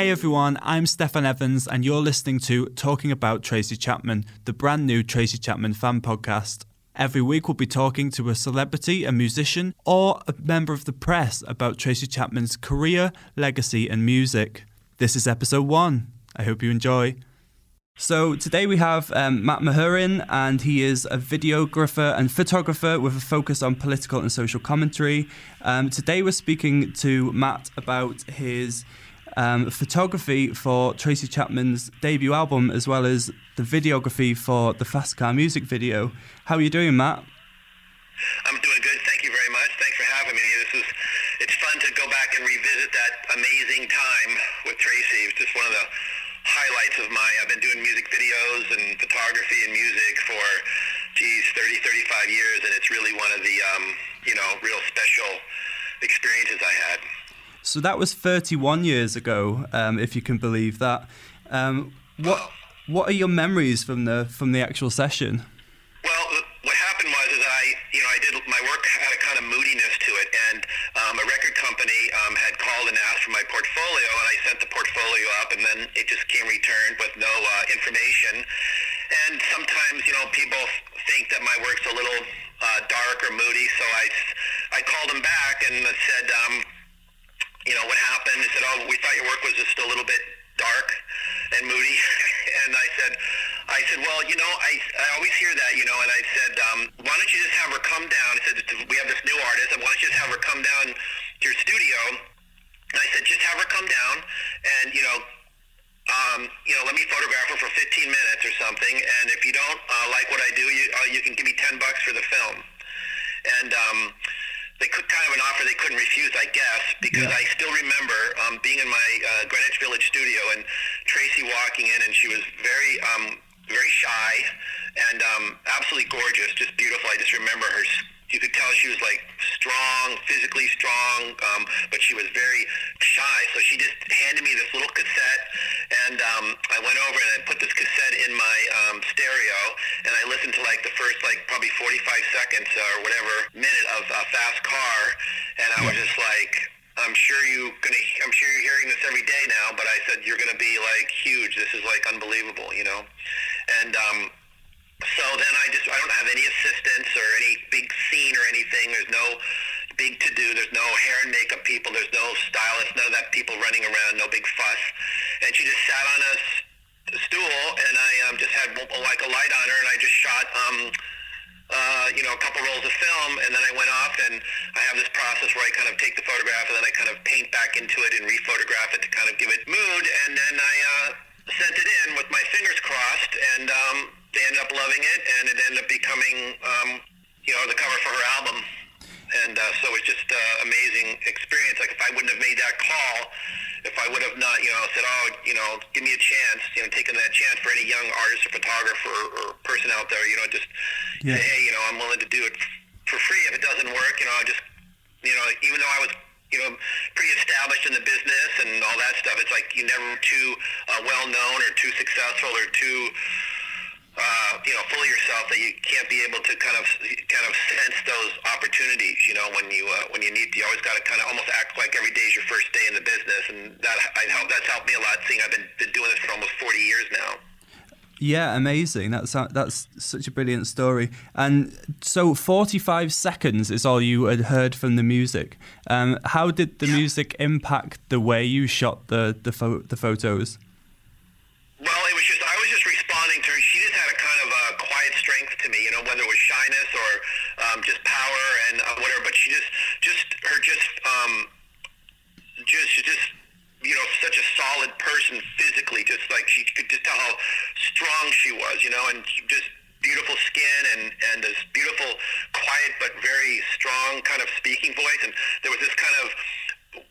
Hey everyone, I'm Stefan Evans, and you're listening to Talking About Tracy Chapman, the brand new Tracy Chapman fan podcast. Every week, we'll be talking to a celebrity, a musician, or a member of the press about Tracy Chapman's career, legacy, and music. This is episode one. I hope you enjoy. So today we have um, Matt Mahurin, and he is a videographer and photographer with a focus on political and social commentary. Um, today we're speaking to Matt about his um, photography for Tracy Chapman's debut album, as well as the videography for the Fast Car music video. How are you doing, Matt? I'm doing good. Thank you very much. Thanks for having me. This is it's fun to go back and revisit that amazing time with Tracy. It's just one of the highlights of my. I've been doing music videos and photography and music for, geez, 30, 35 years, and it's really one of the, um, you know, real special experiences I had. So that was 31 years ago, um, if you can believe that. Um, what what are your memories from the from the actual session? Well, what happened was is I you know I did my work had a kind of moodiness to it, and um, a record company um, had called and asked for my portfolio, and I sent the portfolio up, and then it just came returned with no uh, information. And sometimes you know people think that my work's a little uh, dark or moody, so I I called them back and said. You know, what happened. They said, oh, we thought your work was just a little bit dark and moody. and I said, I said, well, you know, I, I always hear that, you know, and I said, um, why don't you just have her come down? I said, we have this new artist, and why don't you just have her come down to your studio? And I said, just have her come down and, you know, um, you know, let me photograph her for 15 minutes or something, and if you don't uh, like what I do, you, uh, you can give me 10 bucks for the film. And, um, they could kind of an offer they couldn't refuse, I guess, because yeah. I still remember um, being in my uh, Greenwich Village studio and Tracy walking in, and she was very, um, very shy and um, absolutely gorgeous, just beautiful. I just remember her you could tell she was like strong, physically strong, um, but she was very shy. So she just handed me this little cassette, and um, I went over and I put this cassette in my um, stereo, and I listened to like the first like probably 45 seconds or whatever minute of a fast car, and I was just like. I'm sure you gonna. I'm sure you're hearing this every day now, but I said you're gonna be like huge. This is like unbelievable, you know. And um, so then I just I don't have any assistants or any big scene or anything. There's no big to do. There's no hair and makeup people. There's no stylist. None of that people running around. No big fuss. And she just sat on a stool, and I um, just had like a light on her, and I just shot. Um, uh, you know, a couple rolls of film, and then I went off, and I have this process where I kind of take the photograph, and then I kind of paint back into it and rephotograph it to kind of give it mood, and then I uh, sent it in with my fingers crossed, and um, they ended up loving it, and it ended up becoming, um, you know, the cover for her album. And uh, so it's just an uh, amazing experience. Like if I wouldn't have made that call, if I would have not, you know, said, oh, you know, give me a chance, you know, taking that chance for any young artist or photographer or person out there, you know, just yeah. say, hey, you know, I'm willing to do it for free. If it doesn't work, you know, I just, you know, even though I was you know, pretty established in the business and all that stuff. It's like you never too uh, well known or too successful or too uh, you know, full of yourself that you can't be able to kind of kind of sense those opportunities. You know, when you uh, when you need, you always got to kind of almost act like every day is your first day in the business, and that I help that's helped me a lot. Seeing I've been, been doing this for almost forty years now. Yeah, amazing. That's that's such a brilliant story. And so, forty-five seconds is all you had heard from the music. Um, how did the yeah. music impact the way you shot the the, fo- the photos? Well, it was just I was just responding to her. She just had a kind of a quiet strength to me, you know, whether it was shyness or um, just power and uh, whatever. But she just, her, just, um, just, just you know, such a solid person physically. Just like she could just tell how strong she was, you know, and just beautiful skin and and this beautiful, quiet but very strong kind of speaking voice. And there was this kind of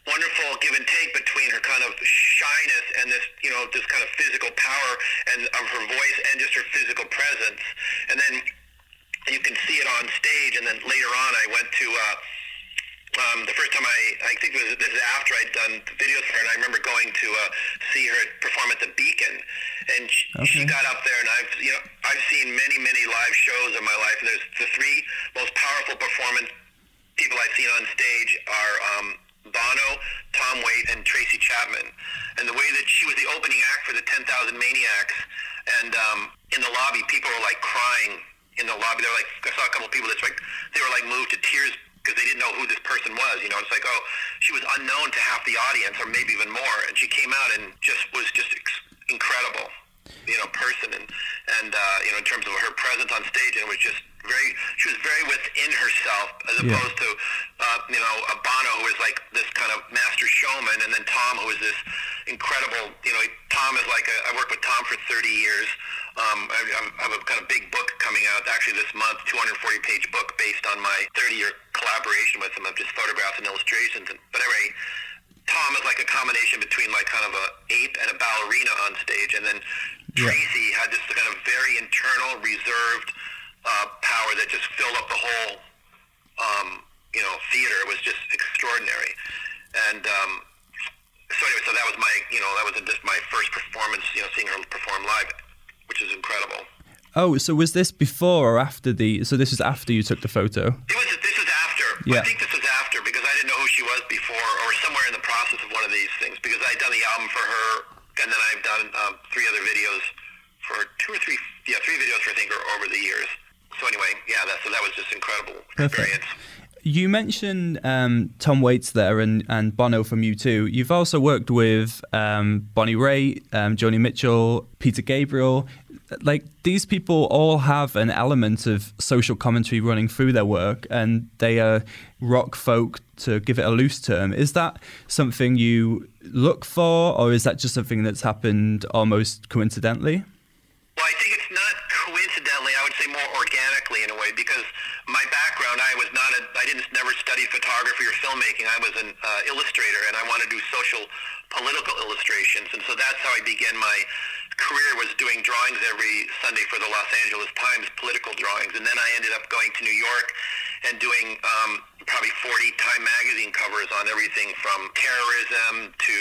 wonderful give and take between her kind of shyness and this, you know, this kind of physical power and of her voice and just her physical presence. And then you can see it on stage. And then later on, I went to. Uh, um, the first time I, I think it was, this is after I'd done videos for her, and I remember going to uh, see her perform at the Beacon, and she, okay. she got up there, and I've, you know, I've seen many, many live shows in my life, and there's the three most powerful performance people I've seen on stage are um, Bono, Tom Waits, and Tracy Chapman. And the way that she was the opening act for the 10,000 Maniacs, and um, in the lobby, people were like crying in the lobby. They were like, I saw a couple of people that's like, they were like moved to tears because they didn't know who this person was. You know, it's like, oh, she was unknown to half the audience, or maybe even more, and she came out and just was just ex- incredible, you know, person, and and uh, you know, in terms of her presence on stage, and it was just very, she was very within herself, as Yeah. opposed to, uh, you know, a Bono who is like this kind of master showman, and then Tom who is this incredible, you know, Tom is like a, I worked with Tom for 30 years. Um, I, I have a kind of big book coming out actually this month, 240 page book based on my 30 year collaboration with him of just photographs and illustrations. And, but anyway, Tom is like a combination between like kind of a ape and a ballerina on stage, and then Yeah. Tracy had this kind of very internal, reserved uh, power that just filled up the whole, um, you know, theater. It was just extraordinary, and um, so anyway, so that was my, you know, that was just my first performance, you know, seeing her perform live, which is incredible. Oh, so was this before or after the? So this was after you took the photo. It was. This was after. Yeah. I think this was after because I didn't know who she was before, or somewhere in the process of one of these things. Because I'd done the album for her, and then I've done um, three other videos for two or three, yeah, three videos for I think over the years. So anyway, yeah, that so that was just incredible Perfect. experience. You mentioned um, Tom Waits there and, and Bono from U2. You've also worked with um, Bonnie Raitt, um, Joni Mitchell, Peter Gabriel. Like these people all have an element of social commentary running through their work, and they are rock folk, to give it a loose term. Is that something you look for, or is that just something that's happened almost coincidentally? Well, I think it's not coincidentally. I would say more organically in a way because my background, I was not a, I didn't never study photography or filmmaking. I was an uh, illustrator, and I wanted to do social, political illustrations, and so that's how I began my career. Was doing drawings every Sunday for the Los Angeles Times, political drawings, and then I ended up going to New York and doing um, probably 40 Time magazine covers on everything from terrorism to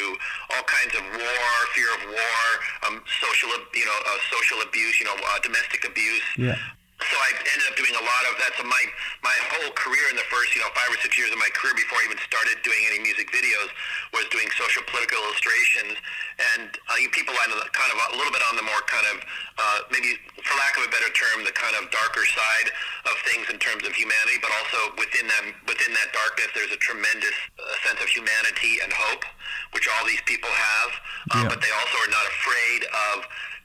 all kinds of war, fear of war, um, social, you know, uh, social abuse, you know, uh, domestic abuse. Yeah. So I ended up doing a lot of that. So my my whole career in the first, you know, five or six years of my career before I even started doing any music videos was doing social political illustrations. And uh, you people on the kind of a little bit on the more kind of uh, maybe, for lack of a better term, the kind of darker side of things in terms of humanity, but also within that within that darkness, there's a tremendous uh, sense of humanity and hope, which all these people have. Um, Yeah. But they also are not afraid of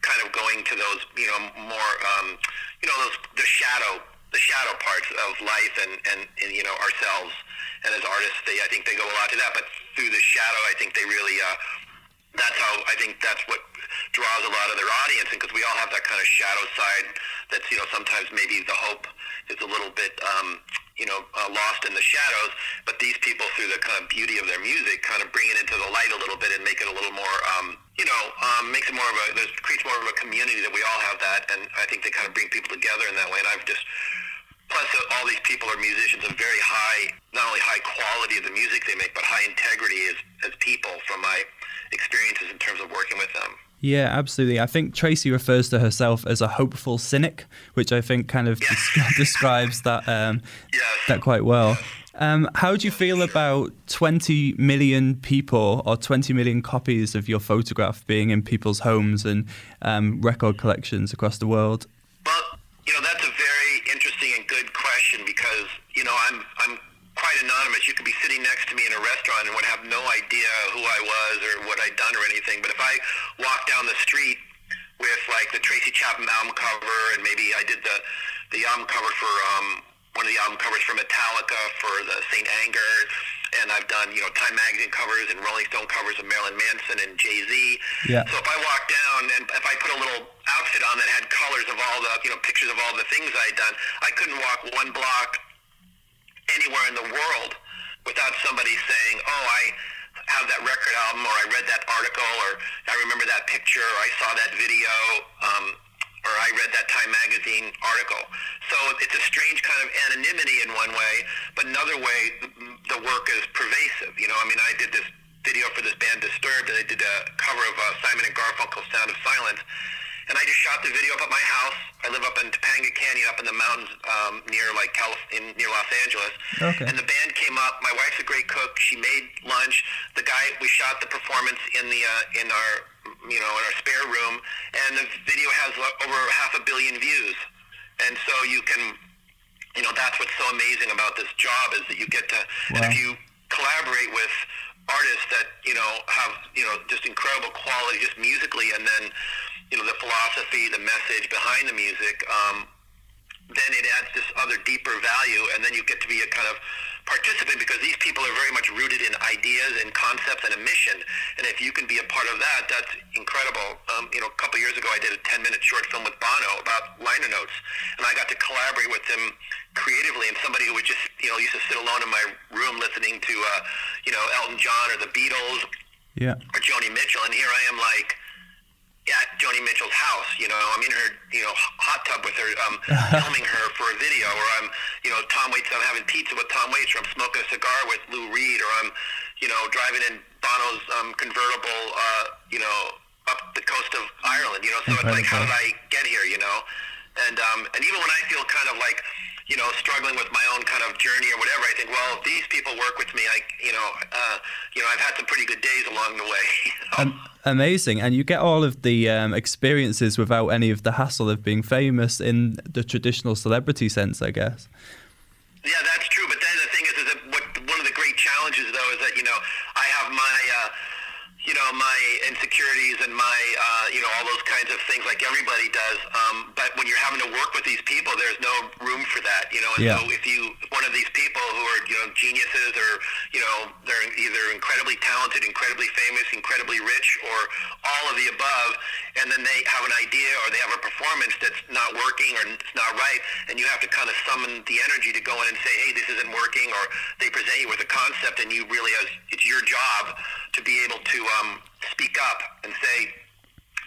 kind of going to those, you know, more, um, you know, those the shadow, the shadow parts of life and, and, and you know ourselves. And as artists, they I think they go a lot to that. But through the shadow, I think they really. Uh, that's how I think that's what draws a lot of their audience, because we all have that kind of shadow side. That's you know sometimes maybe the hope is a little bit um, you know uh, lost in the shadows, but these people through the kind of beauty of their music kind of bring it into the light a little bit and make it a little more um, you know um, makes it more of a creates more of a community that we all have that, and I think they kind of bring people together in that way. And I've just Plus, all these people are musicians of very high, not only high quality of the music they make, but high integrity as, as people from my experiences in terms of working with them. Yeah, absolutely. I think Tracy refers to herself as a hopeful cynic, which I think kind of des- describes that um, Yes. that quite well. Um, how do you feel about 20 million people or 20 million copies of your photograph being in people's homes and um, record collections across the world? Well, you know, that's a very interesting and good question because, you know, I'm, I'm quite anonymous. You could be sitting next to me in a restaurant and would have no idea who I was or what I'd done or anything. But if I walk down the street with like the Tracy Chapman album cover and maybe I did the, the album cover for, um, one of the album covers for Metallica for the St. Anger, and I've done, you know, Time Magazine covers and Rolling Stone covers of Marilyn Manson and Jay-Z. Yeah. So if I walk down and if I put a little outfit on that had colors of all the, you know, pictures of all the things I'd done, I couldn't walk one block anywhere in the world without somebody saying, "Oh, I have that record album," or "I read that article," or "I remember that picture," or "I saw that video," um, or "I read that Time magazine article." So it's a strange kind of anonymity in one way, but another way, the work is pervasive. You know, I mean, I did this video for this band Disturbed, and they did a cover of uh, Simon and Garfunkel's "Sound of Silence." And I just shot the video up at my house. I live up in Topanga Canyon, up in the mountains um, near like Calif- in, near Los Angeles. Okay. And the band came up. My wife's a great cook. She made lunch. The guy we shot the performance in the uh, in our you know in our spare room, and the video has over half a billion views. And so you can, you know, that's what's so amazing about this job is that you get to, and if you collaborate with artists that you know have you know just incredible quality just musically and then you know the philosophy the message behind the music um, then it adds this other deeper value and then you get to be a kind of participant because these people are very much rooted in ideas and concepts and a mission and if you can be a part of that that's incredible um, you know a couple years ago I did a 10 minute short film with Bono about liner notes and I got to collaborate with him creatively and somebody who would just you know used to sit alone in my room listening to uh, you know Elton John or the Beatles Yeah. or Joni Mitchell, and here I am like at Joni Mitchell's house. You know, I'm in her you know hot tub with her, um, filming her for a video, or I'm you know Tom Waits. I'm having pizza with Tom Waits, or I'm smoking a cigar with Lou Reed, or I'm you know driving in Bono's um, convertible. Uh, you know. Up the coast of Ireland, you know, so it's like, how did I get here, you know? And um, and even when I feel kind of like, you know, struggling with my own kind of journey or whatever, I think, well, if these people work with me, I, you know, uh, you know, I've had some pretty good days along the way. Am- amazing. And you get all of the um, experiences without any of the hassle of being famous in the traditional celebrity sense, I guess. yeah, that's true. But then the thing is, is that what one of the great challenges though is that you know I have my. Uh, you know my insecurities and my uh, you know all those kinds of things like everybody does. Um, but when you're having to work with these people, there's no room for that. You know, and Yeah. so if you one of these people who are you know geniuses or you know they're either incredibly talented, incredibly famous, incredibly rich, or all of the above, and then they have an idea or they have a performance that's not working or it's not right, and you have to kind of summon the energy to go in and say, hey, this isn't working, or they present you with a concept, and you really has it's your job to be able to um, speak up and say,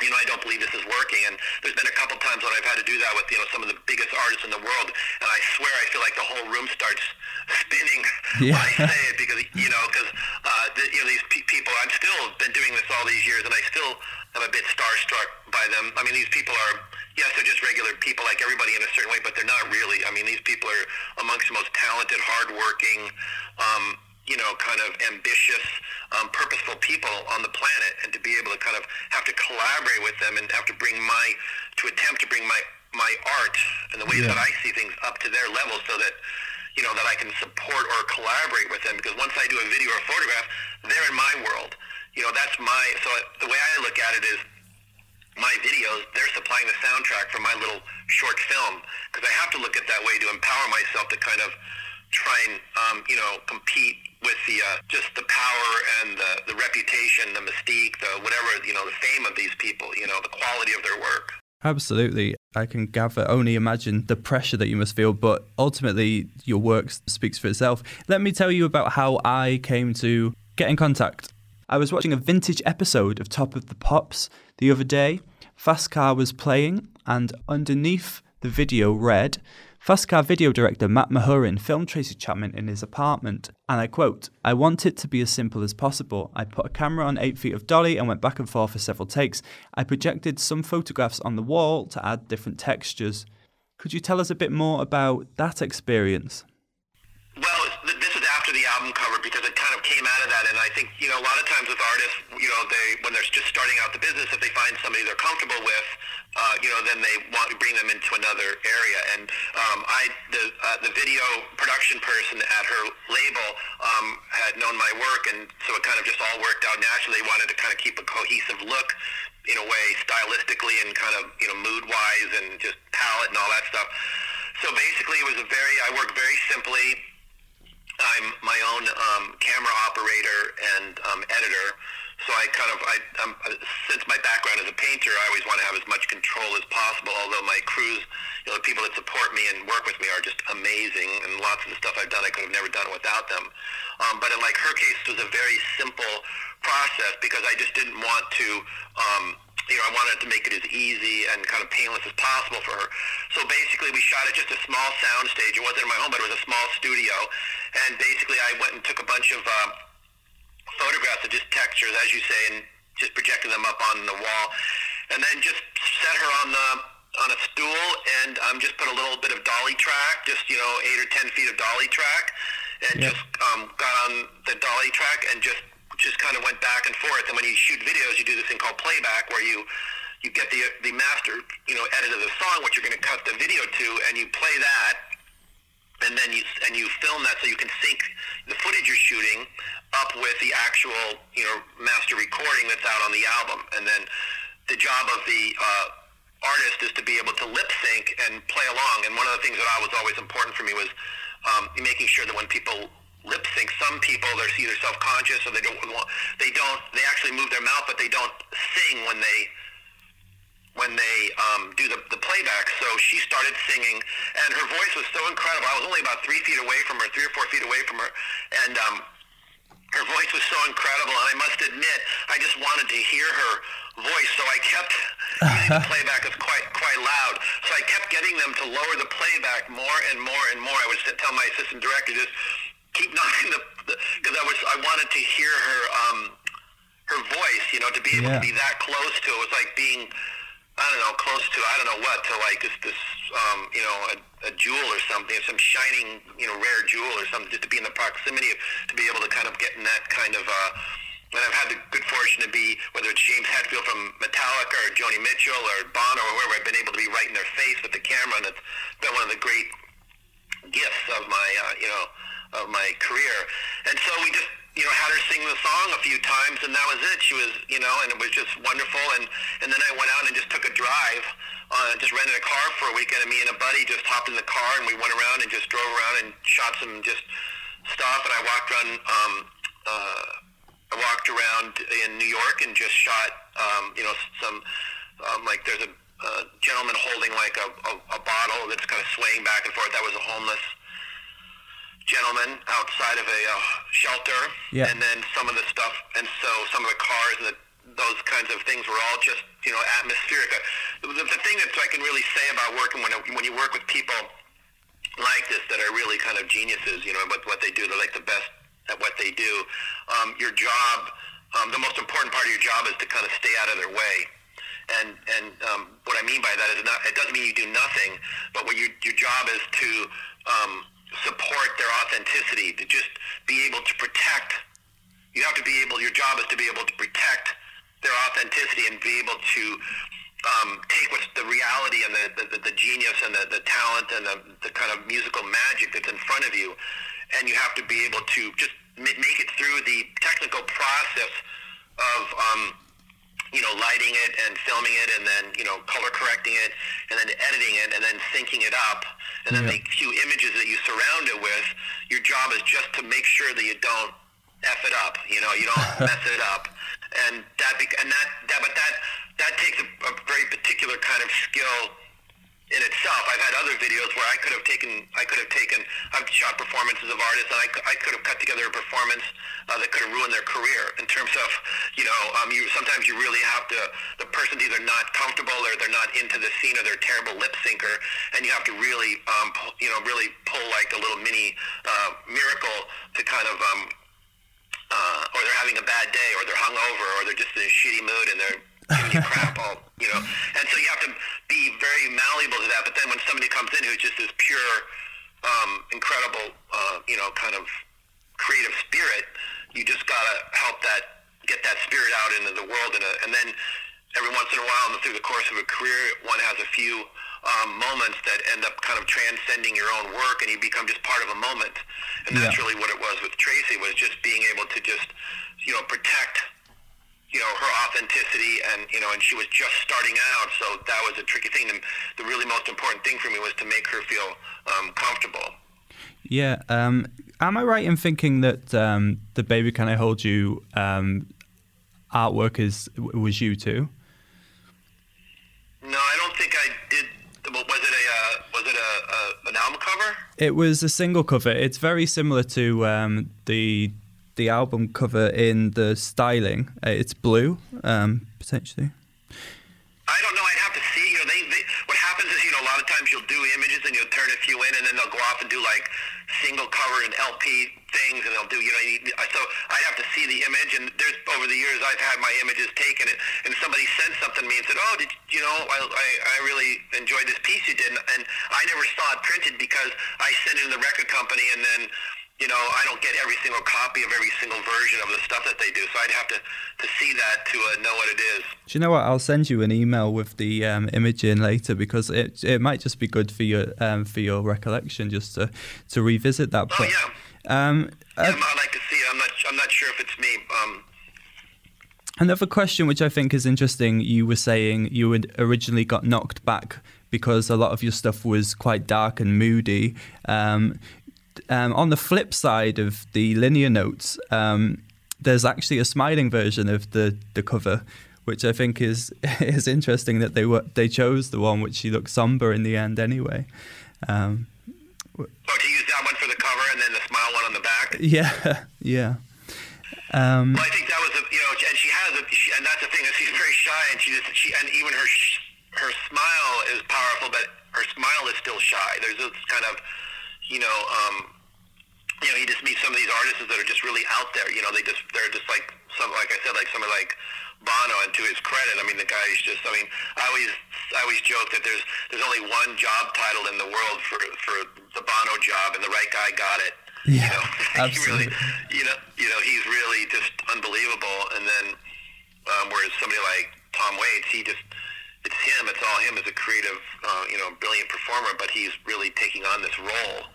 you know, I don't believe this is working. And there's been a couple times when I've had to do that with, you know, some of the biggest artists in the world. And I swear I feel like the whole room starts spinning Yeah. when I say it because, you know, because, uh, the, you know, these pe- people, I've still been doing this all these years and I still am a bit starstruck by them. I mean, these people are, yes, they're just regular people like everybody in a certain way, but they're not really. I mean, these people are amongst the most talented, hardworking, um, you know, kind of ambitious, um, purposeful people on the planet, and to be able to kind of have to collaborate with them and have to bring my, to attempt to bring my my art and the way Yeah. that I see things up to their level, so that you know that I can support or collaborate with them. Because once I do a video or a photograph, they're in my world. You know, that's my. So the way I look at it is my videos, they're supplying the soundtrack for my little short film because I have to look at that way to empower myself to kind of try and um, you know compete uh, just the power and the, the reputation, the mystique, the whatever you know, the fame of these people. You know, the quality of their work. Absolutely. I can gather, only imagine the pressure that you must feel, but ultimately your work speaks for itself. Let me tell you about how I came to get in contact. I was watching a vintage episode of Top of the Pops the other day. Fast Car was playing, and underneath the video read, Fast Car video director Matt Mahurin filmed Tracy Chapman in his apartment, and I quote, I want it to be as simple as possible. I put a camera on 8 feet of dolly and went back and forth for several takes. I projected some photographs on the wall to add different textures. Could you tell us a bit more about that experience? Well, this is after the album cover because it kind of came out of that, and I think you know a lot of times with artists, you know, they when they're just starting out the business, if they find somebody they're comfortable with, uh, you know, then they want to bring them into another area. And um, I, the uh, the video production person at her label um, had known my work, and so it kind of just all worked out naturally. They wanted to kind of keep a cohesive look in a way, stylistically and kind of you know mood wise and just palette and all that stuff. So basically, it was a very I work very simply. I'm my own um, camera operator and um, editor, so I kind of I um, since my background as a painter, I always want to have as much control as possible. Although my crews, you know, the people that support me and work with me are just amazing, and lots of the stuff I've done I could have never done without them. Um, but in like her case, it was a very simple process because I just didn't want to. Um, you know, I wanted to make it as easy and kind of painless as possible for her. So basically, we shot at just a small sound stage. It wasn't in my home, but it was a small studio. And basically, I went and took a bunch of uh, photographs of just textures, as you say, and just projected them up on the wall. and then just set her on the on a stool and um, just put a little bit of dolly track, just you know eight or ten feet of dolly track, and Yeah. just um, got on the dolly track and just just kind of went back and forth. And when you shoot videos, you do this thing called playback, where you you get the the master you know edit of the song, what you're going to cut the video to, and you play that and then you and you film that so you can sync the footage you're shooting up with the actual you know master recording that's out on the album. And then the job of the uh, artist is to be able to lip sync and play along. And one of the things that I was always important for me was um, making sure that when people lip sync some people they're either self-conscious or they don't want they don't they actually move their mouth but they don't sing when they when they um, do the, the playback. So she started singing, and her voice was so incredible. I was only about three feet away from her, three or four feet away from her, and um, her voice was so incredible. And I must admit, I just wanted to hear her voice, so I kept using the playback is quite quite loud. So I kept getting them to lower the playback more and more and more. I would tell my assistant director just keep knocking the because I was I wanted to hear her um, her voice, you know, to be able Yeah. to be that close to it was like being I don't know, close to I don't know what to like just this um, you know a, a jewel or something, some shining you know rare jewel or something, just to be in the proximity of to be able to kind of get in that kind of. Uh, and I've had the good fortune to be whether it's James Hetfield from Metallica or Joni Mitchell or Bono or whoever, I've been able to be right in their face with the camera, and it's been one of the great gifts of my uh, you know of my career. And so we just you know had her sing the song a few times, and that was it. She was you know, and it was just wonderful. And and then I went out and just took a drive. Uh, just rented a car for a weekend, and me and a buddy just hopped in the car and we went around and just drove around and shot some just stuff. And I walked around. Um, uh, I walked around in New York and just shot, um, you know, some um, like there's a, a gentleman holding like a, a, a bottle that's kind of swaying back and forth. That was a homeless gentleman outside of a uh, shelter, Yeah. and then some of the stuff, and so some of the cars and the, those kinds of things were all just you know atmospheric. Uh, The, the thing that I can really say about working when when you work with people like this that are really kind of geniuses, you know, what what they do, they're like the best at what they do. Um, your job, um, the most important part of your job is to kind of stay out of their way. And and um, what I mean by that is not it doesn't mean you do nothing, but what your your job is to um, support their authenticity, to just be able to protect. You have to be able. Your job is to be able to protect their authenticity and be able to um, take what's the reality and the, the, the genius and the, the talent and the, the kind of musical magic that's in front of you, and you have to be able to just make it through the technical process of um, you know lighting it and filming it and then you know color correcting it and then editing it and then syncing it up and then Yeah. the few images that you surround it with. Your job is just to make sure that you don't f it up. You know, you don't mess it up, and that and that that but that that takes a, a very particular kind of skill in itself. I've had other videos where I could have taken, I could have taken, I've shot performances of artists, and I, I could have cut together a performance uh, that could have ruined their career. In terms of, you know, um, you sometimes you really have to. The person's either not comfortable or they're not into the scene or they're a terrible lip syncer, and you have to really, um, pull, you know, really pull like a little mini uh, miracle to kind of. Um, uh, or they're having a bad day, or they're hungover, or they're just in a shitty mood, and they're giving you crap all, you know. And so you have to very malleable to that. But then when somebody comes in who's just this pure, um, incredible, uh, you know, kind of creative spirit, you just gotta help that get that spirit out into the world. And, and then every once in a while, and through the course of a career, one has a few um, moments that end up kind of transcending your own work, and you become just part of a moment. And that's Yeah. really what it was with Tracy was just being able to just, you know, protect you know her authenticity and you know and she was just starting out so that was a tricky thing and the really most important thing for me was to make her feel um, comfortable Yeah. Um, am I right in thinking that um, the baby can I hold you um, artwork is was you too? no i don't think i did was it a uh, was it a, a an album cover It was a single cover. It's very similar to um, the the album cover in the styling. Uh, it's blue, um, potentially. I don't know. I'd have to see. You know, they, they what happens is you know a lot of times you'll do images and you'll turn a few in and then they'll go off and do like single cover and LP things, and they'll do you know. So I'd have to see the image, and there's over the years I've had my images taken, and, and somebody sent something to me and said, "Oh, did you know? I, I, I really enjoyed this piece you did," and I never saw it printed because I sent it to the record company, and then you know, I don't get every single copy of every single version of the stuff that they do. So I'd have to, to see that to uh, know what it is. Do you know what? I'll send you an email with the um, image in later because it it might just be good for your um, for your recollection just to, to revisit that. Oh yeah. Um, yeah, uh, I'd like to see it. I'm not I'm not sure if it's me. Um, Another question, which I think is interesting, you were saying you had originally got knocked back because a lot of your stuff was quite dark and moody. Um, um, on the flip side of the linear notes, um, there's actually a smiling version of the, the cover, which I think is is interesting that they were they chose the one which she looks somber in the end anyway. Um, oh, to use that one for the cover and then the smile one on the back. Yeah, yeah. Um, well, I think that was a you know, and she has a, she, and that's the thing is she's very shy, and she just she and even her her smile is powerful, but her smile is still shy. There's this kind of you know, um, you know, you just meet some of these artists that are just really out there. You know, they just they're just like some, like I said, like somebody like Bono. And to his credit, I mean, the guy is just. I mean, I always I always joke that there's there's only one job title in the world for for the Bono job, and the right guy got it. Yeah, you know, absolutely. really, you know, you know, he's really just unbelievable. And then, um, whereas somebody like Tom Waits, he just it's him. It's all him as a creative, uh, you know, brilliant performer. But he's really taking on this role.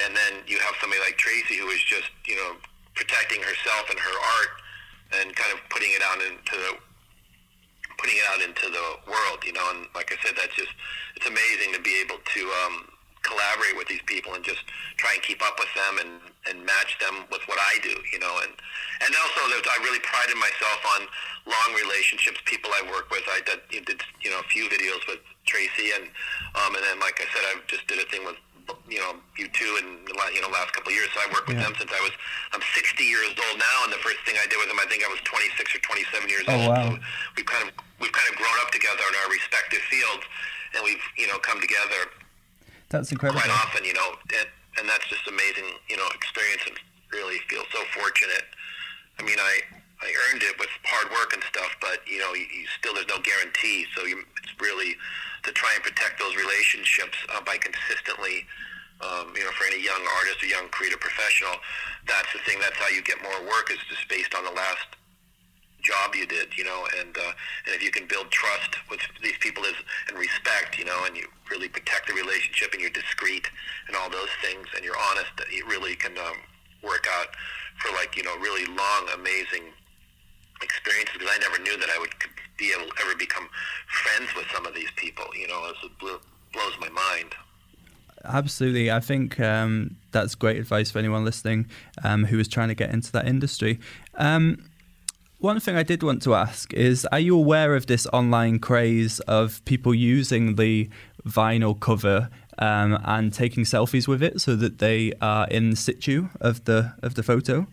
And then you have somebody like Tracy who is just, you know, protecting herself and her art and kind of putting it out into the putting it out into the world. You know, and like I said, that's just it's amazing to be able to um, collaborate with these people and just try and keep up with them and, and match them with what I do, you know. And and also, I really prided myself on long relationships, people I work with. I did, did you know a few videos with Tracy, and um, and then like I said, I just did a thing with you know U2 in the you know last couple of years. So I worked with yeah. them since I was I'm 60 years old now, and the first thing I did with them, I think I was 26 or 27 years oh, old. Wow. So we've kind of we've kind of grown up together in our respective fields, and we've you know come together. That's incredible. Quite often, you know, and, and that's just amazing, you know, experience, and really feel so fortunate I mean, I I earned it with hard work and stuff, but you know, you, you still there's no guarantee. So you, it's really to try and protect those relationships uh, by consistently, um, you know, for any young artist or young creative professional, that's the thing. That's how you get more work is just based on the last job you did, you know, and uh, and if you can build trust with these people is and respect, you know, and you really protect the relationship and you're discreet and all those things and you're honest, it really can um, work out for like you know really long, amazing experiences because I never knew that I would be able ever become friends with some of these people. You know, it blows my mind. Absolutely, I think um, that's great advice for anyone listening um, who is trying to get into that industry. Um, one thing I did want to ask is Are you aware of this online craze of people using the vinyl cover um, and taking selfies with it so that they are in situ of the of the photo.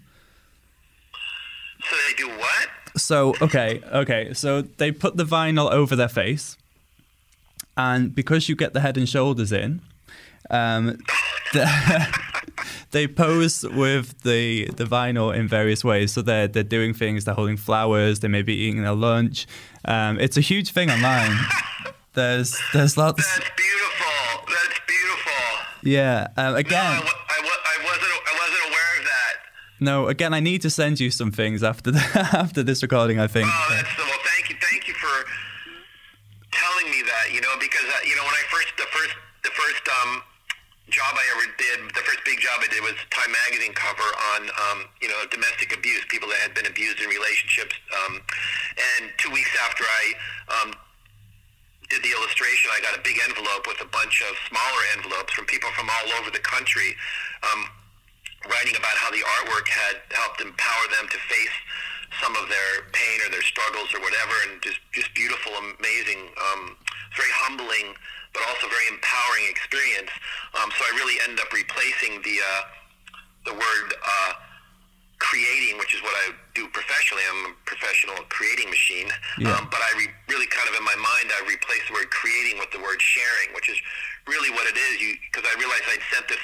So they do what? So okay, okay. So they put the vinyl over their face, and because you get the head and shoulders in, um, the, they pose with the the vinyl in various ways. So they're they're doing things. They're holding flowers. They may be eating their lunch. Um, it's a huge thing online. There's there's lots. That's beautiful. That's beautiful. Yeah. Um, again. No, I, I, I, wasn't. I wasn't aware of that. No. Again, I need to send you some things after the, after this recording. I think. Oh, that's well. Thank you. Thank you for telling me that. You know, because uh, you know when I first the first the first um job I ever did, the first big job I did was Time Magazine cover on, um, you know, domestic abuse, people that had been abused in relationships. Um, and two weeks after I um, did the illustration, I got a big envelope with a bunch of smaller envelopes from people from all over the country, um, writing about how the artwork had helped empower them to face some of their pain or their struggles or whatever, and just just beautiful, amazing, um, very humbling, but also very empowering experience. Um, so I really ended up replacing the uh, the word. Uh, creating, which is what I do professionally. I'm a professional creating machine. Yeah. Um, but I re- really kind of in my mind, I replaced the word creating with the word sharing, which is really what it is. You because I realized I'd sent this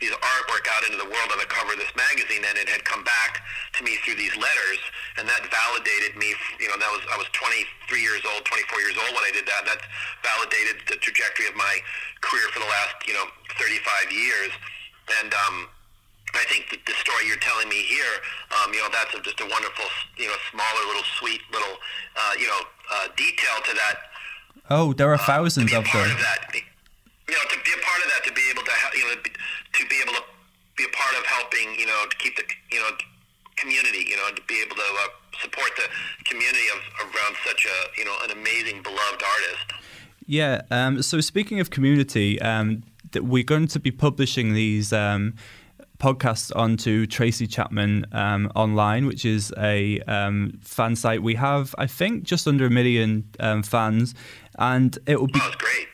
these artwork out into the world on the cover of this magazine, and it had come back to me through these letters, and that validated me. You know, that was I was 23 years old, 24 years old when I did that. And that validated the trajectory of my career for the last you know 35 years, and um, I think the story you're telling me here, um, you know, that's a, just a wonderful, you know, smaller little sweet little, uh, you know, uh, detail to that. Oh, there are thousands uh, of them. Of that, you know, to be a part of that, to be able to, you know, to be able to be a part of helping, you know, to keep the, you know, community, you know, to be able to uh, support the community of around such a, you know, an amazing beloved artist. Yeah. Um, so speaking of community, um, we're going to be publishing these. Um, podcast onto Tracy Chapman um, online, which is a um, fan site. We have, I think, just under a million um, fans, and it would be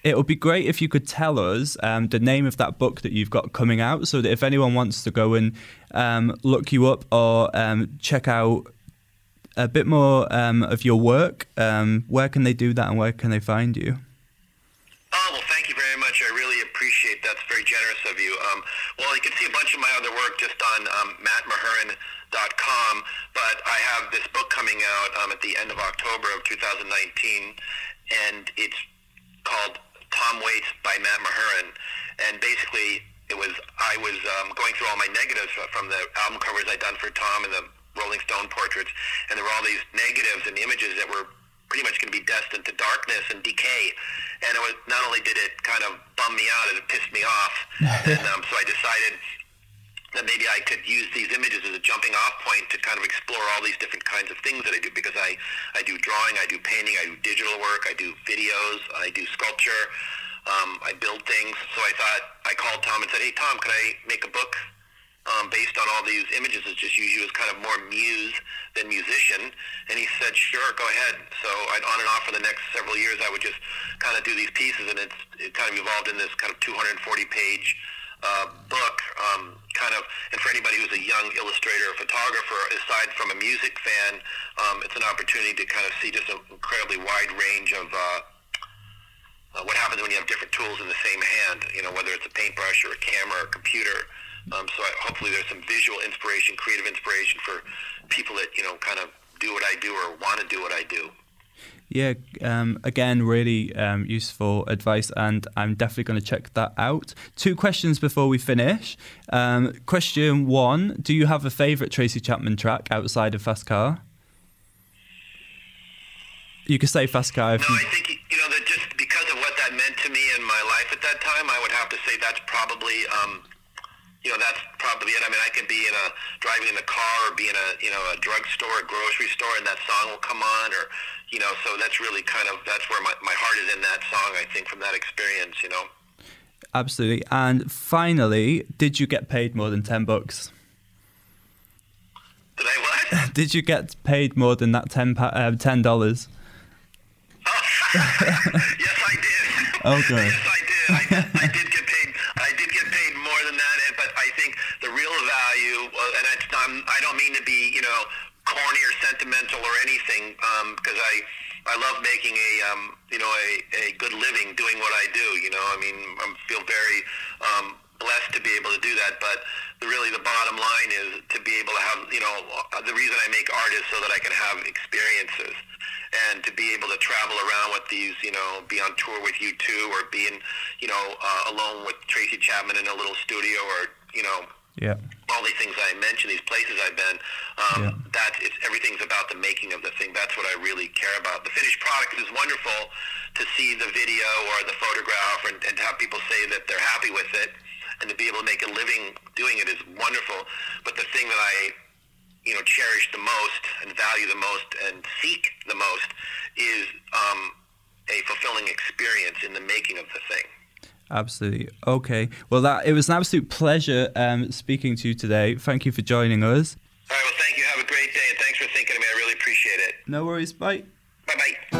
it would be great if you could tell us um, the name of that book that you've got coming out, so that if anyone wants to go and um, look you up or um, check out a bit more of your work, where can they do that and where can they find you? Oh, well, thank you very much. I really appreciate that. It's very generous of you. Um, well, you can see a bunch of my other work just on um, mattmahurin.com, but I have this book coming out um, at the end of October of 2019, and it's called Tom Waits by Matt Mahurin. And basically, it was I was um, going through all my negatives from the album covers I'd done for Tom and the Rolling Stone portraits, and there were all these negatives and images that were pretty much going to be destined to darkness and decay. And it was not only did it kind of bum me out, it pissed me off. and um, so I decided that maybe I could use these images as a jumping off point to kind of explore all these different kinds of things that I do because I, I do drawing, I do painting, I do digital work, I do videos, I do sculpture, um, I build things. So I thought, I called Tom and said, hey, Tom, can I make a book um, based on all these images is just use you as kind of more muse than musician. And he said, sure, go ahead. So I'd on and off for the next several years, I would just kind of do these pieces, and it's it kind of evolved in this kind of 240 page uh, book. Um, kind of, and for anybody who's a young illustrator or photographer, aside from a music fan, um, it's an opportunity to kind of see just an incredibly wide range of. Uh, uh, what happens when you have different tools in the same hand? You know, whether it's a paintbrush or a camera or a computer. Um, so I, hopefully there's some visual inspiration, creative inspiration for people that you know kind of do what I do or want to do what I do. Yeah, um, again, really um, useful advice, and I'm definitely going to check that out. Two questions before we finish. Um, question one Do you have a favourite Tracy Chapman track outside of Fast Car? You could say Fast Car. no, you... I think, you know, that just because of what that meant to me in my life at that time, I would have to say that's probably um, you know, that's probably it. I mean, I could be in a driving in the car or be in a you know a drugstore, a grocery store, and that song will come on, or you know, so that's really kind of that's where my my heart is in that song. I think from that experience, you know. Absolutely. And finally, did you get paid more than ten bucks? Did I what? did you get paid more than that ten uh, ten dollars? Oh, yes, I did. Okay. yes, I did. I, I did get um, I don't mean to be, you know, corny or sentimental or anything, because um, I I love making a um, you know a, a good living doing what I do. You know, I mean, I feel very um, blessed to be able to do that. But really, the bottom line is to be able to have, you know, the reason I make art is so that I can have experiences and to be able to travel around with these, you know, be on tour with U2 or being, you know, uh, alone with Tracy Chapman in a little studio or, you know, yeah. All these things I mentioned, these places I've been, um, yeah. that it's everything's about the making of the thing. That's what I really care about. The finished product is wonderful to see the video or the photograph and, and to have people say that they're happy with it and to be able to make a living doing it is wonderful. But the thing that I you know cherish the most and value the most and seek the most is um, a fulfilling experience in the making of the thing. Absolutely. Okay. Well, that it was an absolute pleasure um, speaking to you today. Thank you for joining us. All right. Well, thank you. Have a great day, and thanks for thinking of me. I really appreciate it. No worries. Bye. Bye bye.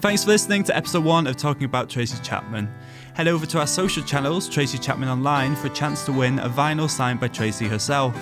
Thanks for listening to episode one of Talking About Tracy Chapman. Head over to our social channels, Tracy Chapman Online, for a chance to win a vinyl signed by Tracy herself.